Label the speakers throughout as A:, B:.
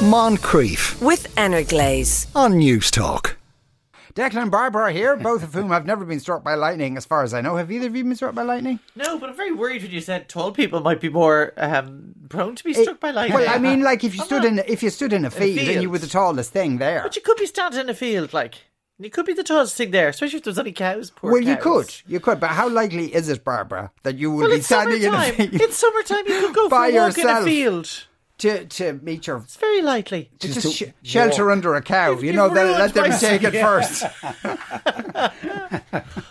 A: Moncrieff
B: with Energlaze.
A: on Newstalk.
C: Declan and Barbara here, both of whom have never been struck by lightning, as far as I know. Have either of you been struck by lightning?
D: No, but I'm very worried when you said tall people might be more um, prone to be struck by lightning.
C: Well, I mean, like if you
D: I'm
C: stood
D: not-
C: in if you stood in a field, and you were the tallest thing there.
D: But you could be standing in a field, like you could be the tallest thing there, especially if there's any cows. Poor
C: well, you could, you could, but how likely is it, Barbara, that you would
D: Well,
C: be
D: it's
C: standing in a field
D: It's summertime. You could go for
C: By
D: a walk in a field.
C: To to meet your
D: It's very likely.
C: to just sh- shelter under a cow?
D: You've-
C: You know,
D: you've
C: then let them
D: my
C: take it first.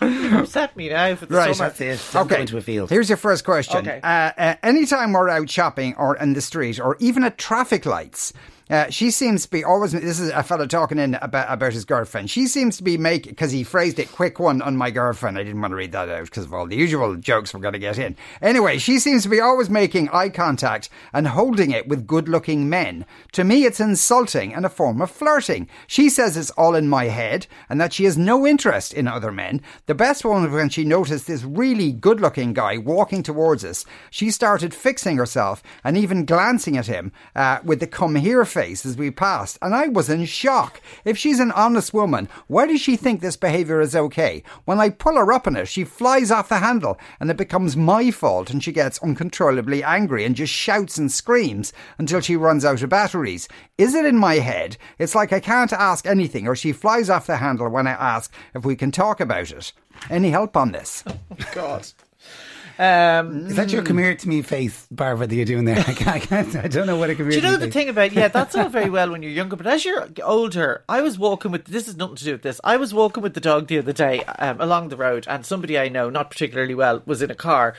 D: Upset me now for the
C: Right.
D: summer.
E: That's it. Into a field.
C: Here's your first question.
D: Okay.
C: Uh, uh, anytime we're out shopping or in the street or even at traffic lights, uh, she seems to be always. This is a fella talking in about, about his girlfriend. She seems to be making because he phrased it quick one on my girlfriend. I didn't want to read that out because of all the usual jokes we're going to get in. Anyway, she seems to be always making eye contact and holding it with good-looking men. To me, it's insulting and a form of flirting. She says it's all in my head and that she has no interest in other men. The best one was when she noticed this really good-looking guy walking towards us. She started fixing herself and even glancing at him uh, with the "come here" face as we passed, and I was in shock. If she's an honest woman, why does she think this behaviour is okay? When I pull her up on it, she flies off the handle, and it becomes my fault, and she gets uncontrollably angry and just shouts and screams until she runs out of batteries. Is it in my head? It's like I can't ask anything, or she flies off the handle when I ask if we can talk about it. Any help on this?
D: Oh, God. Um,
E: Is that your come here to me face, Barbara, that you're doing there? I, can't, I, can't, I don't know what a come
D: Do you know the
E: me
D: thing about yeah, that's all very well when you're younger, but as you're older, I was walking with this is nothing to do with this. I was walking with the dog the other day um, along the road, and somebody I know, not particularly well, was in a car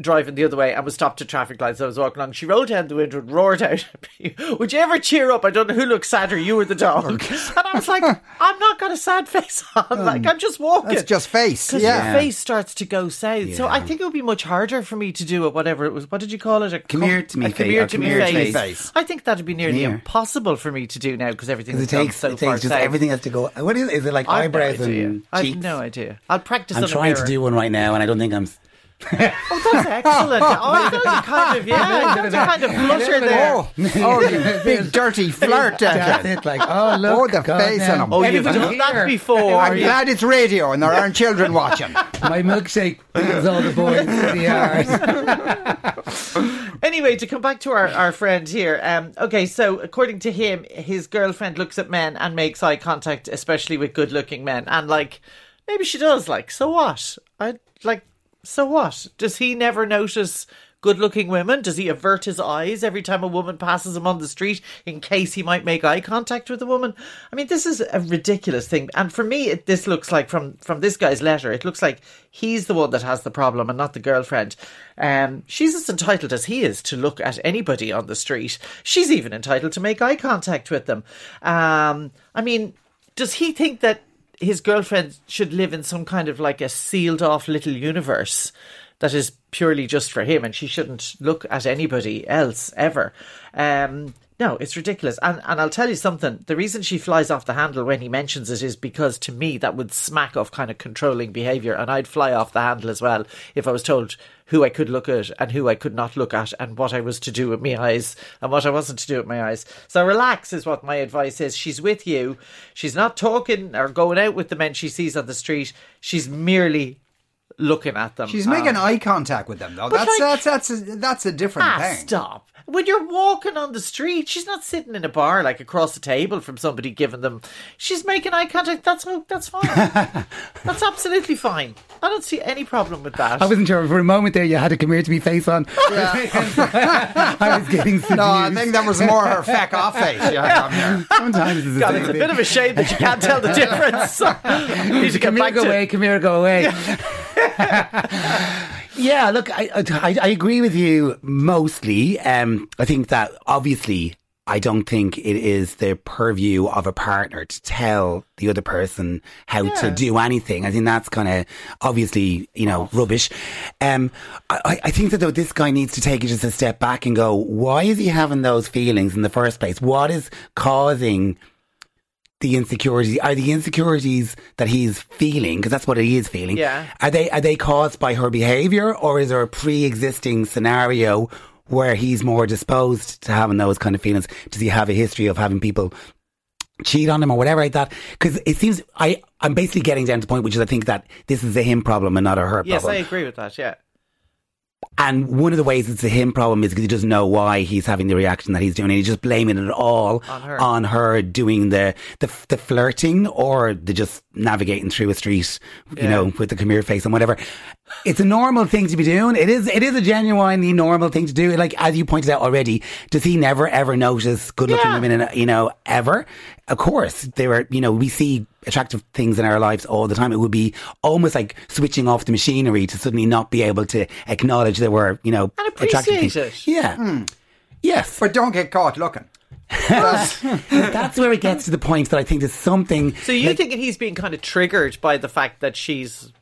D: driving the other way and was stopped at traffic lights. I was walking along. She rolled down the window and roared out, at me, "Would you ever cheer up? I don't know who looks sadder, you or the dog." and I was like, "I'm not got a sad face on. Like I'm just walking.
C: That's just face.
D: Because
C: Yeah.
D: your face starts to go south. So I think it would be much harder for me to do it, whatever it was. What did you call it? A
E: Come here to me
D: a come
E: face,
D: here to me face.
C: face.
D: I think that'd be nearly impossible for me to do now because everything
E: it takes,
D: so
E: it
D: far
E: takes just
D: south.
E: everything has to go. What is it? Is it like
D: I've no
E: eyebrows
D: idea.
E: and
D: I've
E: cheeks?
D: no idea. I'll practice
E: I'm trying to do one right now, and I don't think I'm.
D: Oh, that's excellent. oh, those are kind of yeah, that's a kind of flutter there.
C: Oh, oh, you big dirty flirt,
E: That's it. Like, oh look,
C: Oh, the
E: God,
C: face
E: now.
C: on him.
D: Oh, you've done that before.
C: I'm glad it's radio and there aren't children watching.
E: My milkshake brings all the boys to the yard.
D: Anyway, to come back to our, our friend here. Um, okay, so according to him, his girlfriend looks at men and makes eye contact, especially with good looking men. And like, maybe she does. Like, so what? I like, so what? Does he never notice good looking women? Does he avert his eyes every time a woman passes him on the street in case he might make eye contact with a woman? I mean, this is a ridiculous thing. And for me, it, this looks like from, from this guy's letter, it looks like he's the one that has the problem and not the girlfriend. Um, she's as entitled as he is to look at anybody on the street. She's even entitled to make eye contact with them. Um, I mean, does he think that his girlfriend should live in some kind of like a sealed off little universe that is purely just for him and she shouldn't look at anybody else ever? Um, no, it's ridiculous. And and I'll tell you something. The reason she flies off the handle when he mentions it is because to me that would smack of kind of controlling behaviour and I'd fly off the handle as well if I was told who I could look at and who I could not look at and what I was to do with my eyes and what I wasn't to do with my eyes. So relax is what my advice is. She's with you. She's not talking or going out with the men she sees on the street. She's merely looking at them.
C: She's
D: Um,
C: making eye contact with them, though. That's
D: like-
C: that's that's a, that's a different
D: Ah,
C: thing.
D: stop. When you're walking on the street, she's not sitting in a bar like across the table from somebody giving them. She's making eye contact. That's that's fine. that's absolutely fine. I don't see any problem with that.
E: I wasn't sure for a moment there. You had a come here to me face on. I was getting seduced.
C: No, I think that was more her feck off face. Yeah, come.
E: Sometimes it's the
D: God,
E: same
D: it's a
E: thing.
D: bit of a shame that you can't tell the difference. Need to get
E: Come here,
D: back
E: go
D: to
E: away. Come here, go away. Yeah, look, I, I I agree with you mostly. Um, I think that obviously I don't think it is the purview of a partner to tell the other person how to do anything. I think that's kind of obviously, you know, rubbish. Um, I, I think that though this guy needs to take it just a step back and go, why is he having those feelings in the first place? What is causing the insecurity are the insecurities that he's feeling because that's what he is feeling
D: Yeah.
E: are they are they caused by her behavior or is there a pre-existing scenario where he's more disposed to having those kind of feelings? Does he have a history of having people cheat on him or whatever like that? Because it seems I I'm basically getting down to the point which is I think that this is a him problem and not a her
D: Yes, I agree with that. Yeah.
E: And one of the ways it's a him problem is because he doesn't know why he's having the reaction that he's doing, and he's just blaming it all
D: On her.
E: on her doing the, the the flirting or the just navigating through a street, you
D: Yeah.
E: know, with the here face and whatever. It's a normal thing to be doing. It is. It is a genuinely normal thing to do. Like as you pointed out already, does he never ever notice good looking
D: Yeah.
E: women? In, you know, ever? Of course, they were. You know, we see attractive things in our lives all the time. It would be almost like switching off the machinery to suddenly not be able to acknowledge there were, you know,
D: And
E: attractive
D: appreciate
E: things.
D: it.
E: Yeah. Hmm. Yes.
C: But don't get caught looking.
E: That's where it gets to the point that I think there's something.
D: So you
E: like,
D: thinking he's being kind of triggered by the fact that she's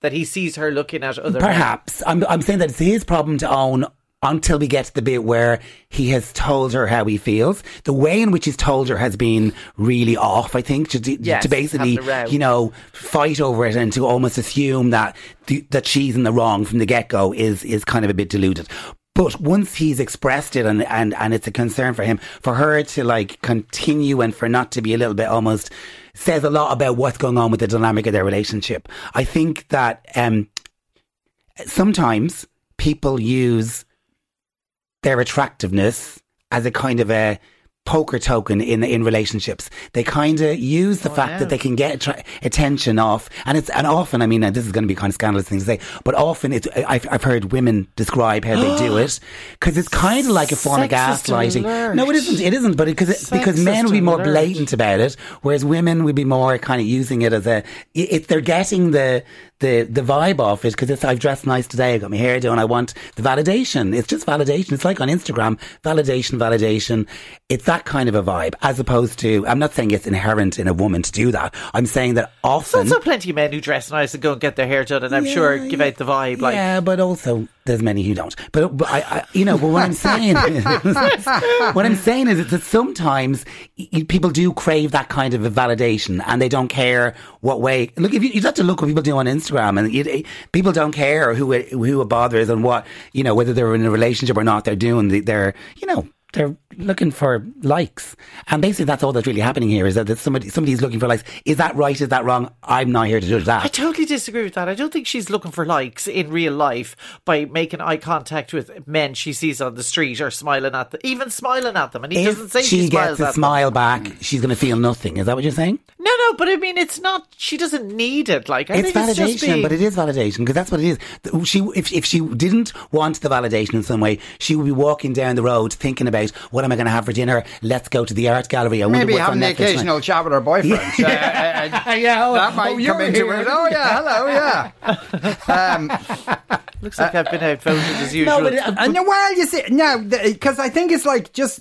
D: that he sees her looking at other men?
E: Perhaps. I'm, I'm saying that it's his problem to own until we get to the bit where he has told her how he feels. The way in which he's told her has been really off, I think, to,
D: Yes,
E: to basically,
D: having a row.
E: you know, fight over it and to almost assume that the, that she's in the wrong from the get go is, is kind of a bit deluded. But once he's expressed it and, and, and it's a concern for him, for her to like continue and for not to be a little bit almost says a lot about what's going on with the dynamic of their relationship. I think that, um, sometimes people use their attractiveness as a kind of a poker token in in relationships. They kind of use the fact
D: yeah.
E: that they can get attra- attention off, and it's and often. I mean, this is going to be kind of scandalous thing to say, but often it's. I've I've heard women describe how they do it because it's kind of like a form of gaslighting.
D: alert.
E: No, it isn't. It isn't. But because because men would be more
D: alert.
E: blatant about it, whereas women would be more kind of using it as a. If they're getting the the the vibe off it because it's I've dressed nice today, I got my hair done, I want the validation. It's just validation. It's like on Instagram, validation, validation. It's that kind of a vibe, as opposed to. I'm not saying it's inherent in a woman to do that. I'm saying that often.
D: There's also plenty of men who dress nice and go and get their hair done, and I'm sure
E: Yeah,
D: give out the vibe. Like,
E: yeah, but also there's many who don't. But, but I, I, you know, but what I'm saying, is, what I'm saying is that sometimes people do crave that kind of a validation, and they don't care what way. Look, if you, you have to look what people do on Instagram, and you, people don't care who it, who a bother is and what you know whether they're in a relationship or not. They're doing the, they're you know they're looking for likes, and basically that's all that's really happening here is that somebody somebody's looking for likes. Is that right? Is that wrong? I'm not here to judge that.
D: I totally disagree with that. I don't think she's looking for likes in real life by making eye contact with men she sees on the street or smiling at them, even smiling at them. And he doesn't say
E: if she
D: smiles
E: gets a
D: at them.
E: smile back, she's going to feel nothing. Is that what you're saying?
D: No, no, but I mean, it's not. She doesn't need it. Like I
E: It's
D: think it's
E: validation,
D: being,
E: but it is validation because that's what it is. She, if if she didn't want the validation in some way, she would be walking down the road thinking about what am I going to have for dinner. Let's go to the art gallery. I wonder
C: Maybe
E: what's on
C: having the
E: Netflix tonight.
C: occasional chat with her boyfriend. Uh, uh, uh,
E: Yeah, oh,
C: that might
E: oh,
C: come into
E: here.
C: it. Oh yeah, hello, yeah.
D: looks like I've been outvoted as usual.
E: No, but uh,
C: And no, well, you see, no, because I think it's like just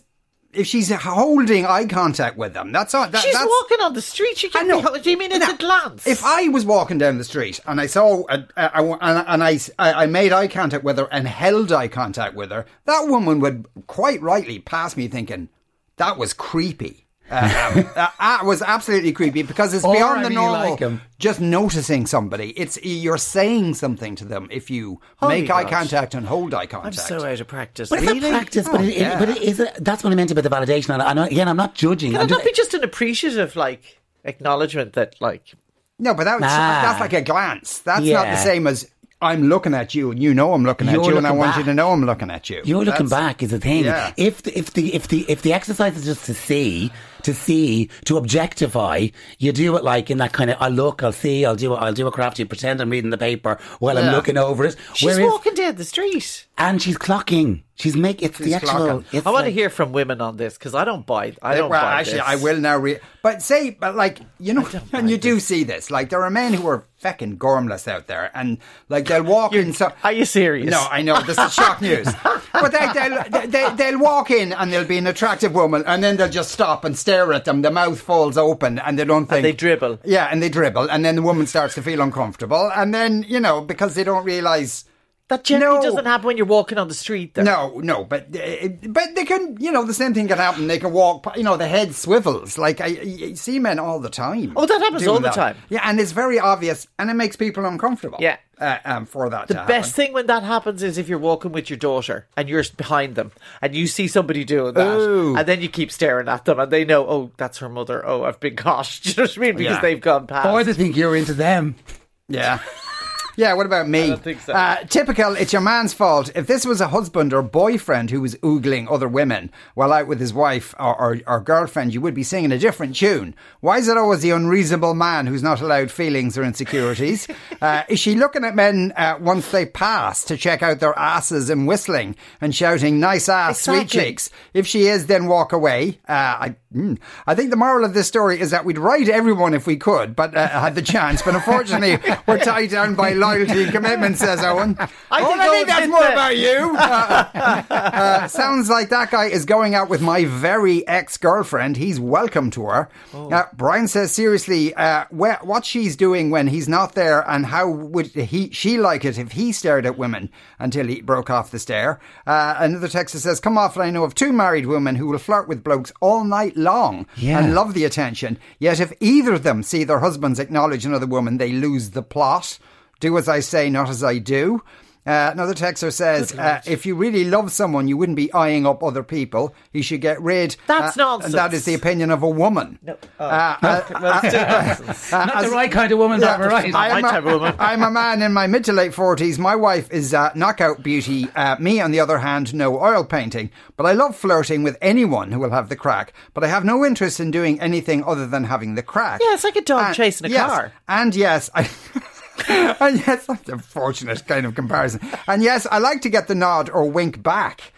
C: if she's holding eye contact with them, that's all. That,
D: she's
C: that's,
D: walking on the street. She
C: I
D: can
C: know.
D: be. Do you mean it's
C: Now,
D: a glance?
C: If I was walking down the street and I saw, a, a, a, and, and I, I made eye contact with her and held eye contact with her, that woman would quite rightly pass me thinking that was creepy. Um, uh, that was absolutely creepy because it's
E: Or,
C: beyond
E: I
C: the normal.
E: like 'em.
C: just noticing somebody, it's you're saying something to them if you
D: Holy
C: make eye contact and hold eye contact.
D: I'm so out of practice.
E: But it's
D: really?
E: a practice. but,
C: Oh,
E: it, it-
C: yeah.
E: but it is a, that's what I meant about the validation. And, I, and again, I'm not judging.
D: Can
E: I'm
D: it not
E: just-
D: be just an appreciative, like acknowledgement that, like,
C: No, but that's
E: Ah.
C: that's like a glance. That's not the same as I'm looking at you and you know I'm looking at
E: You're
C: you and I
E: looking
C: want you to know I'm looking at you.
E: You're looking
C: That's-
E: back is the thing.
C: Yeah.
E: If the, if the if the if the exercise is just to see, to see, to objectify, you do it like in that kind of I look, I'll see, I'll do it, I'll do a crafty, pretend I'm reading the paper while I'm looking over it.
D: she's
E: Whereas-
D: walking down the street.
E: and she's clocking. She's make it's the actual.
C: clocking.
E: It's
D: I want to hear from women on this because I don't buy. I don't
C: well,
D: buy
C: actually,
D: this.
C: I will now. Re- but say, but like you know, and you do see this. Like there are men who are fecking gormless out there, and like they'll walk in. So
D: Are you serious?
C: No, I know this is shock news. But they, they'll, they, they'll walk in and there'll be an attractive woman, and then they'll just stop and stare at them. The mouth falls open, and they don't think
D: they dribble.
C: Yeah, and they dribble, and then the woman starts to feel uncomfortable, and then you know because they don't realize
D: That generally
C: No.
D: doesn't happen when you're walking on the street. Though.
C: No, no, but uh, but they can, you know, the same thing can happen. They can walk, you know, the head swivels. Like I, I see men all the time.
D: Oh, that happens all the
C: that.
D: time.
C: Yeah, and it's very obvious, and it makes people uncomfortable.
D: Yeah.
C: uh, um, for that.
D: The best
C: happen.
D: thing when that happens is if you're walking with your daughter and you're behind them and you see somebody doing that,
C: Ooh.
D: and then you keep staring at them and they know, oh, that's her mother. Oh, I've been caught. Do you know what I mean? Because
C: Yeah.
D: they've gone past.
E: Or they think you're into them.
C: Yeah. Yeah, what about me?
D: I don't think so.
C: Uh, typical, it's your man's fault. If this was a husband or boyfriend who was oogling other women while out with his wife or, or, or girlfriend, you would be singing a different tune. Why is it always the unreasonable man who's not allowed feelings or insecurities? uh, is she looking at men uh, once they pass to check out their asses and whistling and shouting, nice ass, sweet cheeks? If she is, then walk away. Uh, I, mm. I think the moral of this story is that we'd write everyone if we could, but uh, had the chance. But unfortunately, we're tied down by loyalty and commitment, says Owen.
D: I
C: oh,
D: think
C: I think that's more
D: that.
C: about you. Uh, uh, sounds like that guy is going out with my very ex girlfriend. He's welcome to her.
D: Oh.
C: Uh, Brian says seriously, uh, wh- what she's doing when he's not there, and how would he she like it if he stared at women until he broke off the stare? Uh, another texter says, "Come off! I know of two married women who will flirt with blokes all night long
E: Yeah.
C: and love the attention. Yet if either of them see their husbands acknowledge another woman, they lose the plot. Do as I say, not as I do." Uh, another texter says, uh, if you really love someone, you wouldn't be eyeing up other people. You should get rid.
D: That's
C: uh,
D: nonsense.
C: And that is the opinion of a woman.
D: No. Oh.
C: Uh, uh,
D: well, it's.
E: Not
C: as-
E: the right kind of woman,
C: yeah,
E: that right.
C: I am
D: My
C: a-
D: type of woman.
C: I'm a man in my mid to late 40s. My wife is uh, knockout beauty. Uh, me, on the other hand, no oil painting. But I love flirting with anyone who will have the crack. But I have no interest in doing anything other than having the crack.
D: Yeah, it's like a dog
C: And-
D: chasing a
C: yes,
D: car.
C: And yes, I. and yes, that's a fortunate kind of comparison. And yes, I like to get the nod or wink back.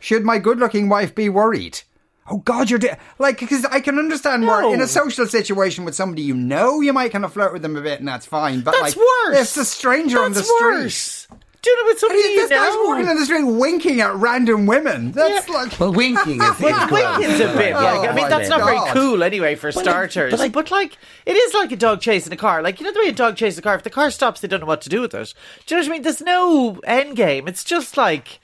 C: Should my good-looking wife be worried? Oh God, you're de- like because I can understand where in a social situation with somebody you know, you might kind of flirt with them a bit, and that's fine. But
D: That's
C: like,
D: worse.
C: if it's a stranger on the
D: That's
C: street.
D: Worse. Do you know with somebody you
C: This guy's walking in the street winking at random women. That's
D: Yeah.
C: like
E: Well, winking is, is
D: Well,
E: gross.
D: winking's a bit.
C: Oh,
D: Like, I mean,
C: my
D: that's not very
C: God.
D: cool anyway for starters. But like, it is like a dog chasing a car. Like, you know the way a dog chases a car. If the car stops, they don't know what to do with it. Do you know what I mean? There's no end game. It's just like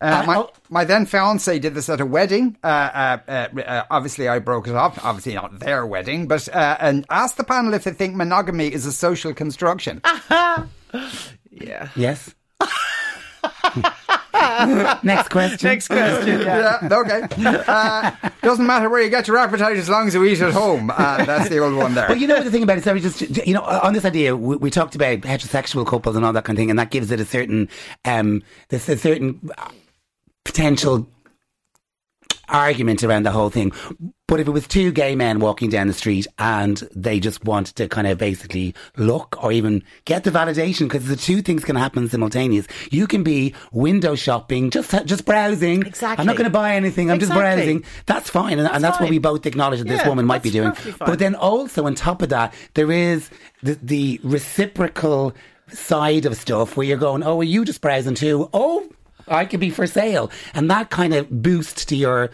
C: Uh, my, my then fiance did this at a wedding. Uh, uh, uh, uh, obviously, I broke it up. Obviously, not their wedding, but uh, and asked the panel if they think monogamy is a social construction.
D: yeah.
E: Yes. Next question.
D: Next question. Yeah.
C: yeah, okay. Uh, doesn't matter where you get your appetite as long as you eat at home. Uh, that's the old one there.
E: Well, you know the thing about it. So we just, you know, on this idea, we, we talked about heterosexual couples and all that kind of thing, and that gives it a certain, um, there's a certain uh, potential argument around the whole thing. But if it was two gay men walking down the street and they just wanted to kind of basically look or even get the validation, because the two things can happen simultaneous. You can be window shopping, just just browsing.
D: Exactly.
E: I'm not going to buy anything. I'm just browsing. That's fine, and, and that's what we both acknowledge that this woman might be doing. But then also on top of that, there is the, the reciprocal side of stuff where you're going, oh, are you just browsing too? Oh, I could be for sale. And that kind of boost to your.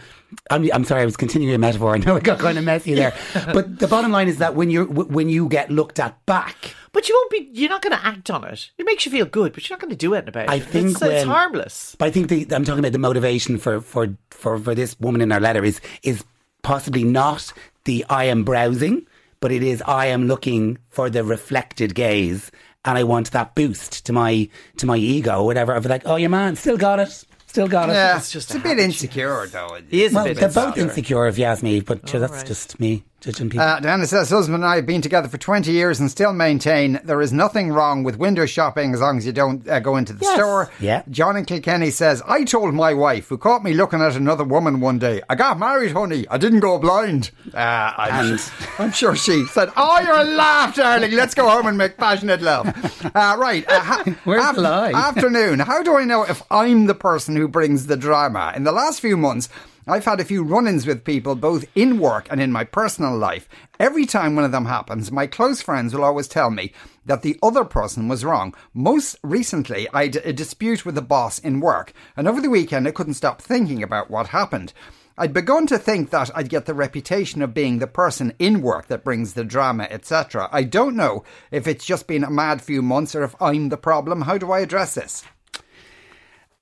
E: I'm, I'm sorry, I was continuing a metaphor. I know it got kind of messy there. but the bottom line is that when, you're, when you get looked at back,
D: But you won't be. You're not going to act on it. It makes you feel good, but you're not going to do anything about it.
E: I think
D: it's, it's harmless.
E: But I think the, I'm talking about the motivation for, for, for, for this woman in our letter is is possibly not the I am browsing, but it is I am looking for the reflected gaze, and I want that boost to my to my ego, or whatever. Of like, oh, your man still got it, still got it.
C: yeah,
D: it's just
C: it's
D: a
C: a bit
D: habit,
C: insecure though.
D: He is a
E: Well,
D: bit
E: they're both
D: insecure.
E: insecure, if you ask me. But sure, that's
D: right.
E: just me people.
C: Uh, Diana says, husband and I have been together for 20 years and still maintain there is nothing wrong with window shopping as long as you don't uh, go into the
D: Yes.
C: store.
E: Yeah.
C: John in Kilkenny says, I told my wife, who caught me looking at another woman one day, I got married, honey. I didn't go blind. Uh, I'm,
E: And-
C: I'm sure she said, Oh, you're a laugh, darling. Let's go home and make passionate love. Uh, right. Uh, ha-
E: Where's the lie?
C: Afternoon. How do I know if I'm the person who brings the drama? In the last few months, I've had a few run ins with people both in work and in my personal life. Every time one of them happens, my close friends will always tell me that the other person was wrong. Most recently, I had a dispute with the boss in work, and over the weekend I couldn't stop thinking about what happened. I'd begun to think that I'd get the reputation of being the person in work that brings the drama, etc. I don't know if it's just been a mad few months or if I'm the problem. How do I address this?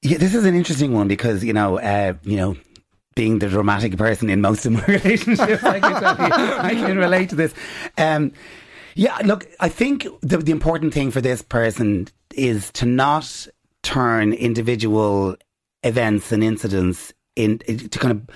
E: Yeah, this is an interesting one because you know, uh, you know, being the dramatic person in most of my relationships, I can tell you, I can relate to this. Um, yeah, look, I think the, the important thing for this person is to not turn individual events and incidents in to kind of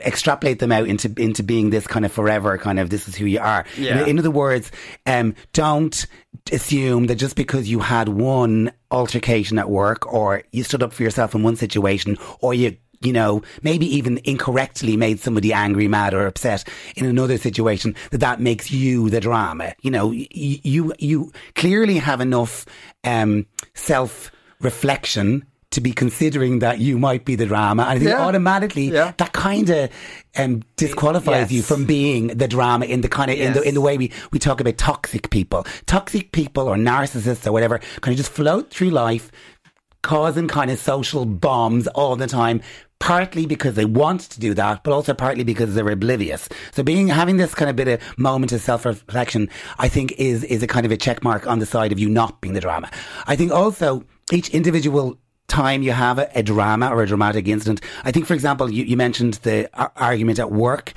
E: extrapolate them out into into being this kind of forever kind of this is who you are.
C: Yeah.
E: In, in other words, um, don't assume that just because you had one altercation at work or you stood up for yourself in one situation or you you know, maybe even incorrectly made somebody angry, mad, or upset in another situation, that that makes you the drama. You know, you you, you clearly have enough um, self reflection to be considering that you might be the drama, and I think
C: Yeah.
E: automatically
C: Yeah.
E: that kind of um, disqualifies
D: Yes.
E: you from being the drama in the kind of in the in the way we, we talk about toxic people, toxic people or narcissists or whatever, kind of just float through life, causing kind of social bombs all the time. Partly because they want to do that, but also partly because they're oblivious. So being having this kind of bit of moment of self reflection, I think is is a kind of a check mark on the side of you not being the drama. I think also each individual time you have a, a drama or a dramatic incident. I think, for example, you, you mentioned the ar- argument at work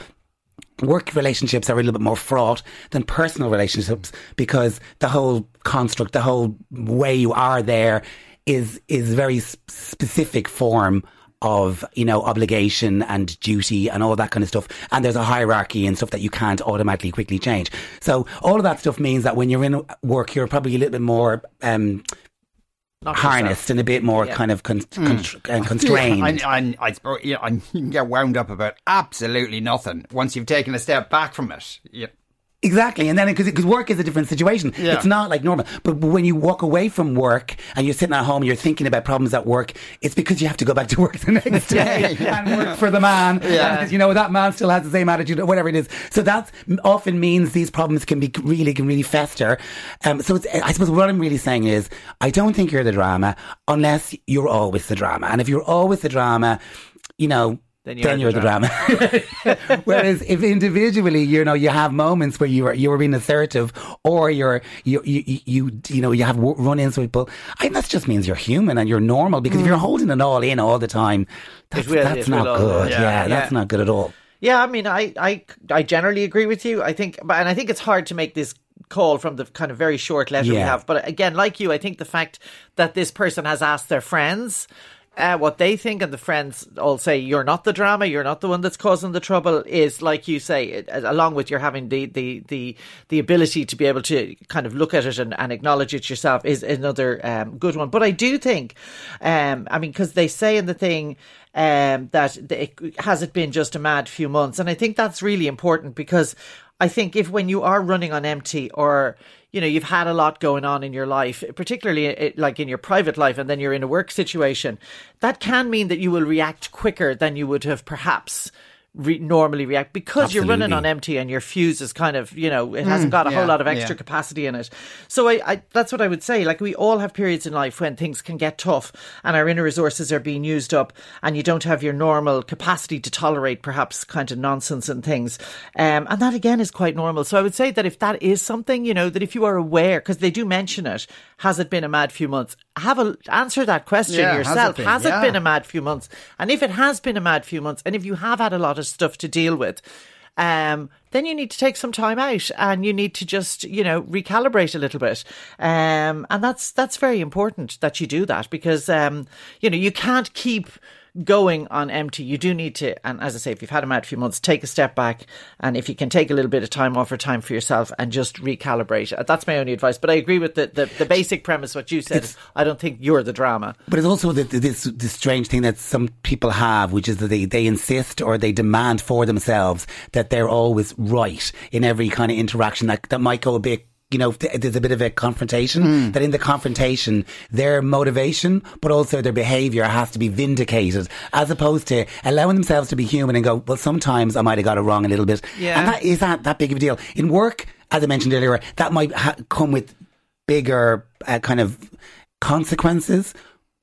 E: work relationships are a little bit more fraught than personal relationships because the whole construct, the whole way you are there is is very specific form of you know obligation and duty and all that kind of stuff and there's a hierarchy and stuff that you can't automatically quickly change so all of that stuff means that when you're in work you're probably a little bit more um
D: Not
E: harnessed and a bit more
D: Yeah.
E: kind of con- con- uh, constrained
C: Yeah, I, I, I suppose you, know, and you can get wound up about absolutely nothing once you've taken a step back from it. Yeah.
E: Exactly, and then because work is a different situation,
C: Yeah.
E: it's not like normal. But, when you walk away from work and you're sitting at home, and you're thinking about problems at work. It's because you have to go back to work the next day and work for the man.
C: Yeah.
E: And, you know that man still has the same attitude, or whatever it is. So that often means these problems can be really, can really fester. Um, so it's, I suppose what I'm really saying is, I don't think you're the drama unless you're always the drama, and if you're always the drama, you know.
D: Then
E: Then
D: you're
E: you're,
D: the
E: the drama. Whereas if individually, you know, you have moments where you are you are being assertive, or you're you you you you, know you have run-ins with people, I think that just means you're human and you're normal. Because if you're mm. holding it all in all the time, that's,
D: will-
E: that's not
D: all-
E: good.
C: yeah,
E: Yeah, that's not good at all.
D: Yeah, I mean, I, I, I generally agree with you. I think, but and I think it's hard to make this call from the kind of very short letter we have. But again, like you, I think the fact that this person has asked their friends. Uh, what they think, and the friends all say you're not the drama, you're not the one that's causing the trouble. Is like you say, it, along with your having the the the the ability to be able to kind of look at it and, and acknowledge it yourself is another um, good one. But I do think, um, I mean, because they say in the thing um, that it, has it been just a mad few months, and I think that's really important because I think if when you are running on empty or you know you've had a lot going on in your life, particularly uh, like in your private life, and then you're in a work situation, that can mean that you will react quicker than you would have perhaps. Re- normally react because you're running on empty and your fuse is kind of you know it hasn't got a
C: yeah,
D: whole lot of extra
C: yeah.
D: capacity in it. So I, I that's what I would say. Like we all have periods in life when things can get tough and our inner resources are being used up and you don't have your normal capacity to tolerate perhaps kind of nonsense and things. Um, and that again is quite normal. So I would say that if that is something, you know, that if you are aware, because they do mention it, has it been a mad few months? Have a answer that question
C: Yeah, has it
D: yourself.
C: been?
D: Has it been a mad few months? And if it has been a mad few months, and if you have had a lot of stuff to deal with, um, then you need to take some time out and you need to just, you know, recalibrate a little bit. Um, and that's, that's very important that you do that because, um, you know, you can't keep going on empty. You do need to, and as I say, if you've had a mad few months, take a step back. And if you can take a little bit of time off or time for yourself and just recalibrate. Uh, That's my only advice. But I agree with the, the, the basic premise, what you said. is I don't think you're the drama.
E: But it's also the, the, this this strange thing that some people have, which is that they, they insist or they demand for themselves that they're always right in every kind of interaction that, that might go a bit. You know, th- there's a bit of a confrontation. That in the confrontation, their motivation, but also their behaviour has to be vindicated, as opposed to allowing themselves to be human and go, well, sometimes I might have got it wrong a little bit.
D: Yeah.
E: And that is that that big of a deal in work. As I mentioned earlier, that might ha- come with bigger uh, kind of consequences,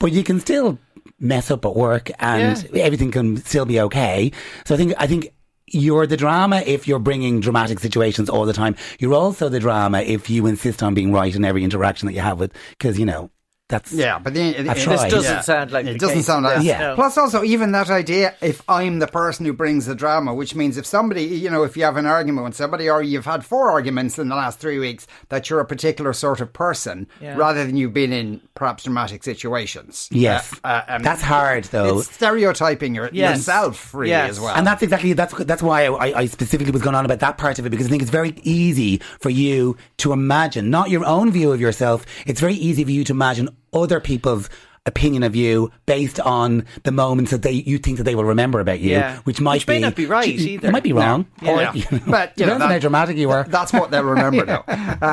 E: but you can still mess up at work and everything can still be okay. So I think I think you're the drama if you're bringing dramatic situations all the time. You're also the drama if you insist on being right in every interaction that you have with because you know that's
C: Yeah, but the,
E: I've
C: it.
D: This doesn't
C: yeah.
D: sound like
C: it
D: the
C: doesn't
D: case.
C: sound like
E: Yeah.
D: No.
C: Plus, also even that idea, if I'm the person who brings the drama, which means if somebody, you know, if you have an argument with somebody, or you've had four arguments in the last three weeks, that you're a particular sort of person,
D: Yeah.
C: rather than you've been in perhaps dramatic situations.
E: Yes.
C: Uh, uh, um,
E: That's hard, though.
C: It's stereotyping your,
D: Yes.
C: yourself, really,
D: Yes.
C: as well.
E: And that's exactly that's that's why I, I specifically was going on about that part of it because I think it's very easy for you to imagine not your own view of yourself. It's very easy for you to imagine other people's opinion of you based on the moments that they you think that they will remember about you,
D: Yeah.
E: which might
D: Which
E: be
D: may not be right
E: It
D: either.
E: might be wrong,
C: Yeah.
E: or
C: Yeah.
E: you know,
C: But, you know, that-
E: how dramatic you were.
C: That's what they'll remember, though,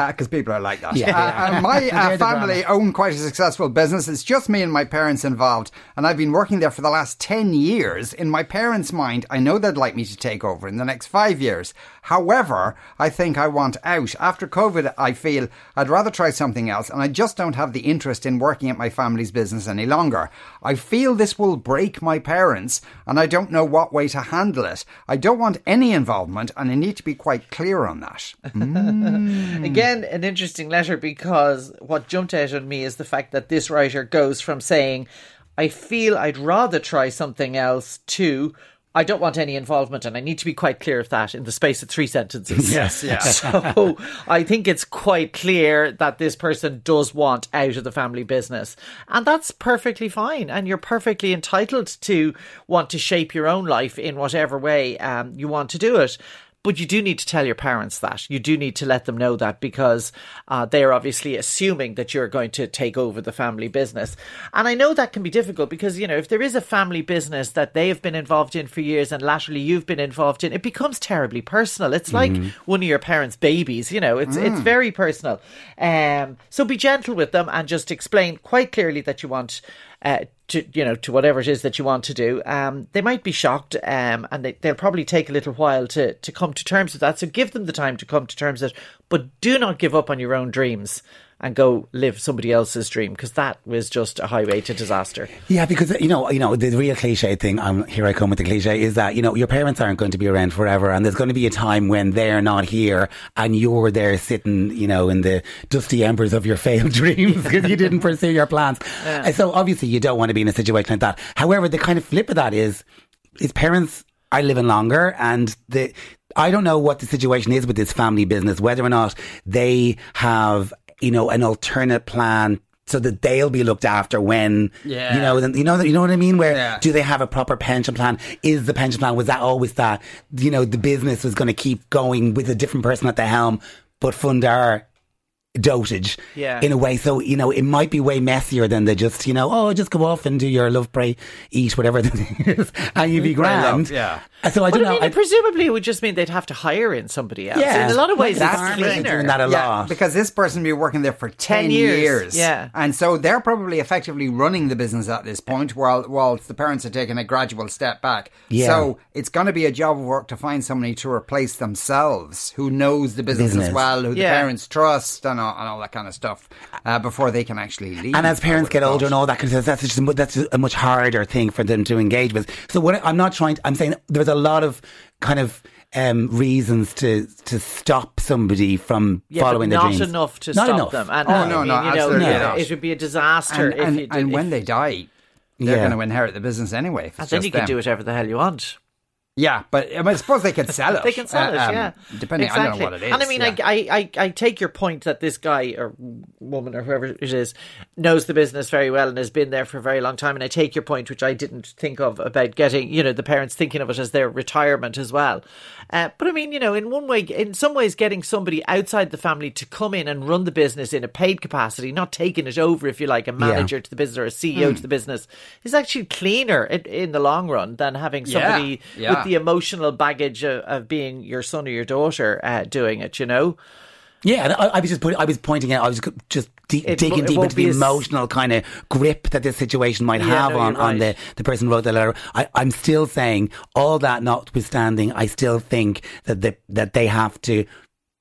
C: because people are like that.
E: Yeah.
C: Uh, and my uh, family own quite a successful business. It's just me and my parents involved, and I've been working there for the last 10 years. In my parents' mind, I know they'd like me to take over in the next five years. However, I think I want out. After COVID, I feel I'd rather try something else, and I just don't have the interest in working at my family's business any longer. I feel this will break my parents, and I don't know what way to handle it. I don't want any involvement, and I need to be quite clear on that. Mm.
D: Again, an interesting letter because what jumped out at me is the fact that this writer goes from saying, I feel I'd rather try something else to, I don't want any involvement. And I need to be quite clear of that in the space of three sentences.
C: Yes, yes.
D: So I think it's quite clear that this person does want out of the family business. And that's perfectly fine. And you're perfectly entitled to want to shape your own life in whatever way um, you want to do it. But you do need to tell your parents that. You do need to let them know that because uh, they're obviously assuming that you're going to take over the family business. And I know that can be difficult because, you know, if there is a family business that they have been involved in for years and latterly you've been involved in, it becomes terribly personal. It's like one of your parents' babies, you know, it's, it's very personal. Um, so be gentle with them and just explain quite clearly that you want uh, to you know to whatever it is that you want to do. Um, they might be shocked, um, and they, they'll probably take a little while to to come to terms with that. So give them the time to come to terms with it, but do not give up on your own dreams and go live somebody else's dream because that was just a highway to disaster.
E: Yeah, because you know, you know, the real cliche thing. Um, here I come with the cliche is that you know your parents aren't going to be around forever, and there's going to be a time when they're not here, and you're there sitting, you know, in the dusty embers of your failed dreams because you didn't pursue your plans. And so obviously you don't want to be in a situation like that. However, the kind of flip of that is, his parents are living longer, and the I don't know what the situation is with this family business, whether or not they have you know an alternate plan so that they'll be looked after when
C: Yeah.
E: you know you know you know what I mean where
C: Yeah.
E: do they have a proper pension plan is the pension plan was that always that you know the business was going to keep going with a different person at the helm but fund our dotage
D: Yeah.
E: in a way so you know it might be way messier than they just you know oh just go off and do your love pray eat whatever the thing is and you'd be
C: Pray, love,
E: grand
C: yeah.
E: So I
D: But
E: don't
D: I
E: know
D: mean, presumably it would just mean they'd have to hire in somebody else.
E: Yeah.
D: in a lot of ways,
E: the
D: it's cleaner.
E: doing that a
C: Yeah,
E: lot
C: because this person will be working there for 10,
D: 10 years, yeah.
C: And so they're probably effectively running the business at this point while whilst the parents are taking a gradual step back.
E: Yeah.
C: So it's going to be a job of work to find somebody to replace themselves who knows the business,
E: Business.
C: as well, who the parents trust and all, and all that kind of stuff uh, before they can actually leave.
E: And as parents get older and all that kind of stuff, that's just a, mu- that's a much harder thing for them to engage with. So what I- I'm not trying. To, I'm saying there's a lot of kind of um, reasons to to stop somebody from
D: Yeah,
E: following
D: but
E: their
D: not enough to
E: Not
D: stop
E: enough.
D: them. And
C: Oh,
D: I
C: no,
D: mean,
C: no,
D: you know,
C: absolutely
D: it-
C: not.
D: it would be a disaster
C: And, and,
D: you did.
C: and
D: if-
C: when they die, they're
E: Yeah.
C: going to inherit the business anyway. if
D: and then
C: just
D: you can do whatever the hell you want.
C: Yeah, but I, mean, I suppose they could sell it.
D: They can sell it,
C: uh, um,
D: yeah.
C: Depending, don't know what it is.
D: And I mean,
C: yeah.
D: I, I, I, take your point that this guy or woman or whoever it is knows the business very well and has been there for a very long time. And I take your point, which I didn't think of about getting, you know, the parents thinking of it as their retirement as well. Uh, but I mean, you know, in one way, in some ways, getting somebody outside the family to come in and run the business in a paid capacity, not taking it over, if you like, a manager to the business or a CEO
C: Hmm.
D: to the business, is actually cleaner in, in the long run than having
C: Yeah,
D: somebody
C: yeah.
D: with the emotional baggage of, of being your son or your daughter uh, doing it, you know?
E: Yeah, and I, I was just put, I was pointing out. I was just de-
D: It
E: digging
D: it
E: deep into the
D: as-
E: emotional kind of grip that this situation might
D: Yeah,
E: have
D: no,
E: on,
D: you're
E: on the, the person who wrote the letter. I, I'm still saying all that notwithstanding, I still think that the, that they have to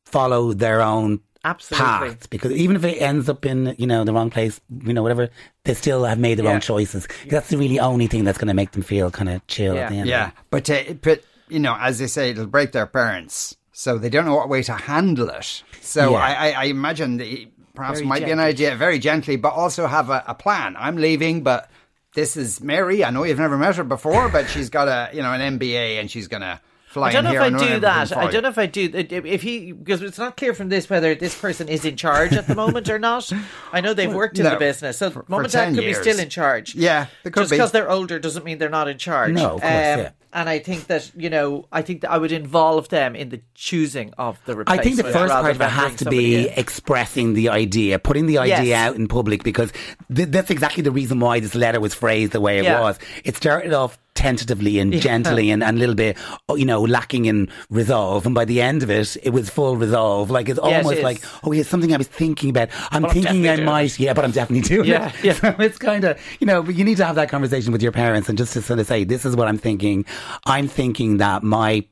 E: follow their own
D: Absolutely.
E: paths because even if it ends up in you know the wrong place, you know whatever, they still have made their
C: Yeah.
E: own choices. That's the really only thing that's going to make them feel kind of chill
D: Yeah.
E: at the end.
C: Yeah, but uh, but you know, as they say, it'll break their parents, so they don't know what way to handle it. So
E: Yeah.
C: I, I, I imagine the, perhaps
D: Very
C: might be an idea, very gently, but also have a, a plan. I'm leaving, but this is Mary. I know you've never met her before, but she's got a you know an MBA and she's gonna fly
D: I don't know
C: here
D: if I do that. I don't know if I do if if he because it's not clear from this whether this person is in charge at the moment or not. I know they've worked in
C: no,
D: the business, so
C: for-
D: mom
C: for
D: and dad could
C: years.
D: be still in charge.
C: Yeah, they could
D: just
C: be.
D: because they're older doesn't mean they're not in charge. Um,
E: No, of course, yeah.
D: And I think that you know, I think that I would involve them in the choosing of the
E: I think the first part of it has to be
D: in.
E: expressing the idea, putting the idea
D: Yes.
E: out in public, because th- that's exactly the reason why this letter was phrased the way it
D: Yeah.
E: was. It started off tentatively and gently and, and a little bit, oh, you know, lacking in resolve. And by the end of it, it was full resolve. Like it's
D: Yeah, it
E: almost
D: is.
E: like, oh, here's something I was thinking about. I'm thinking I might, yeah, but I'm definitely doing
D: Yeah,
E: it.
D: yeah.
E: So it's kind of, you know, but you need to have that conversation with your parents and just to sort of say, this is what I'm thinking. I'm thinking that my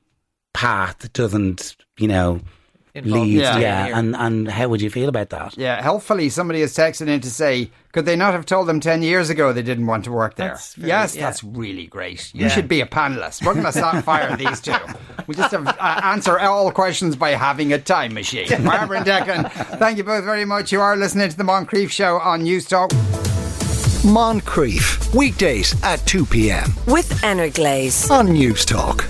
E: path doesn't, you know,
D: Involve
E: lead.
D: you
E: Yeah,
D: staying
E: and and how would you feel about that?
C: Yeah, helpfully somebody has texted in to say, could they not have told them 10 years ago they didn't want to work there?
D: That's very-
C: yes,
D: yeah.
C: that's really great. You
D: Yeah.
C: should be a panelist. We're going to start fire these two. We just have uh, answer all questions by having a time machine. Barbara and Declan, thank you both very much. You are listening to the Moncrieff Show on News Talk.
A: Moncrieff, weekdays at 2 p.m.
B: with Anna
A: Glaze on Newstalk.